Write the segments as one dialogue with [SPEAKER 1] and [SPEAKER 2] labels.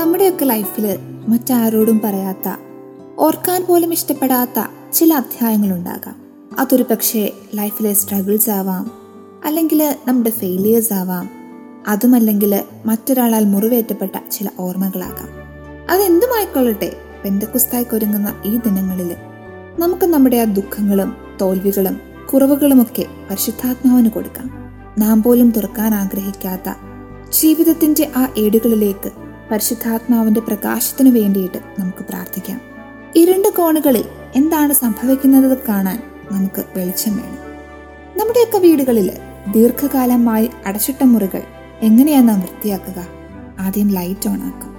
[SPEAKER 1] നമ്മുടെയൊക്കെ ലൈഫിൽ മറ്റാരോടും പറയാത്ത ഓർക്കാൻ പോലും ഇഷ്ടപ്പെടാത്ത ചില അധ്യായങ്ങളുണ്ടാകാം. അതൊരു പക്ഷേ ലൈഫിലെ സ്ട്രഗിൾസ് ആവാം അല്ലെങ്കിൽ നമ്മുടെ ഫെയിലിയേഴ്സ് ആവാം അതുമല്ലെങ്കിൽ മറ്റൊരാളാൽ മുറിവേറ്റപ്പെട്ട ചില ഓർമ്മകളാകാം. അതെന്തുമായിക്കൊള്ളട്ടെ പെന്തക്കുസ്തായ്ക്കൊരുങ്ങുന്ന ഈ ദിനങ്ങളിൽ നമുക്ക് നമ്മുടെ ആ ദുഃഖങ്ങളും തോൽവികളും കുറവുകളുമൊക്കെ പരിശുദ്ധാത്മാവിന് കൊടുക്കാം. നാം പോലും തുറക്കാൻ ആഗ്രഹിക്കാത്ത ജീവിതത്തിന്റെ ആ ഏടുകളിലേക്ക് പരിശുദ്ധാത്മാവിന്റെ പ്രകാശത്തിന് വേണ്ടിയിട്ട് നമുക്ക് പ്രാർത്ഥിക്കാം. ഇരുണ്ട കോണുകളിൽ എന്താണ് സംഭവിക്കുന്നത് കാണാൻ നമുക്ക് വെളിച്ചം വേണം. നമ്മുടെയൊക്കെ വീടുകളിൽ ദീർഘകാലമായി അടച്ചിട്ട മുറികൾ എങ്ങനെയാണ് നാം വൃത്തിയാക്കുക? ആദ്യം ലൈറ്റ് ഓൺ ആക്കും.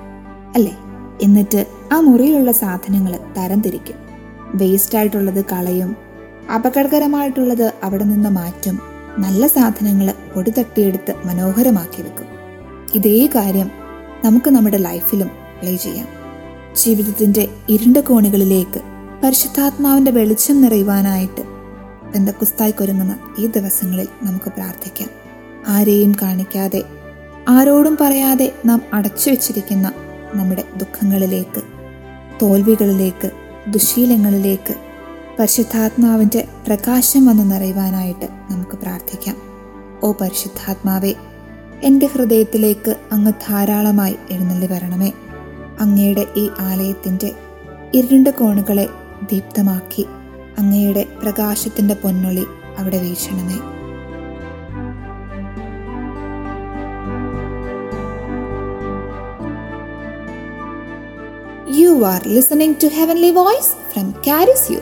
[SPEAKER 1] അല്ലേ? എന്നിട്ട് ആ മുറിയിലുള്ള സാധനങ്ങൾ തരംതിരിക്കും. വേസ്റ്റ് ആയിട്ടുള്ളത് കളയും. അപകടകരമായിട്ടുള്ളത് അവിടെ നിന്ന് മാറ്റും. നല്ല സാധനങ്ങൾ പൊടി തട്ടിയെടുത്ത് മനോഹരമാക്കി വെക്കും. ഇതേ കാര്യം നമുക്ക് നമ്മുടെ ലൈഫിലും പ്ലേ ചെയ്യാം. ജീവിതത്തിന്റെ ഇരുണ്ട കോണുകളിലേക്ക് പരിശുദ്ധാത്മാവിന്റെ വെളിച്ചം നിറയുവാനായിട്ട് ബന്ധക്കുസ്തായ്ക്കൊരുങ്ങുന്ന ഈ ദിവസങ്ങളിൽ നമുക്ക് പ്രാർത്ഥിക്കാം. ആരെയും കാണിക്കാതെ ആരോടും പറയാതെ നാം അടച്ചു വച്ചിരിക്കുന്ന നമ്മുടെ ദുഃഖങ്ങളിലേക്ക് തോൽവികളിലേക്ക് ദുശീലങ്ങളിലേക്ക് പരിശുദ്ധാത്മാവിന്റെ പ്രകാശം വന്ന് നിറയുവാനായിട്ട് നമുക്ക് പ്രാർത്ഥിക്കാം. ഓ പരിശുദ്ധാത്മാവെ എന്റെ ഹൃദയത്തിലേക്ക് അങ്ങ് ധാരാളമായി എഴുന്നള്ളി വരണമേ അങ്ങയുടെ ഈ ആലയത്തിന്റെ ഇരുണ്ട കോണുകളെ ദീപ്തമാക്കി അങ്ങയുടെ പ്രകാശത്തിന്റെ പൊന്നൊളി അവിടെ വീക്ഷണമേ You are listening to Heavenly Voice from Caris You.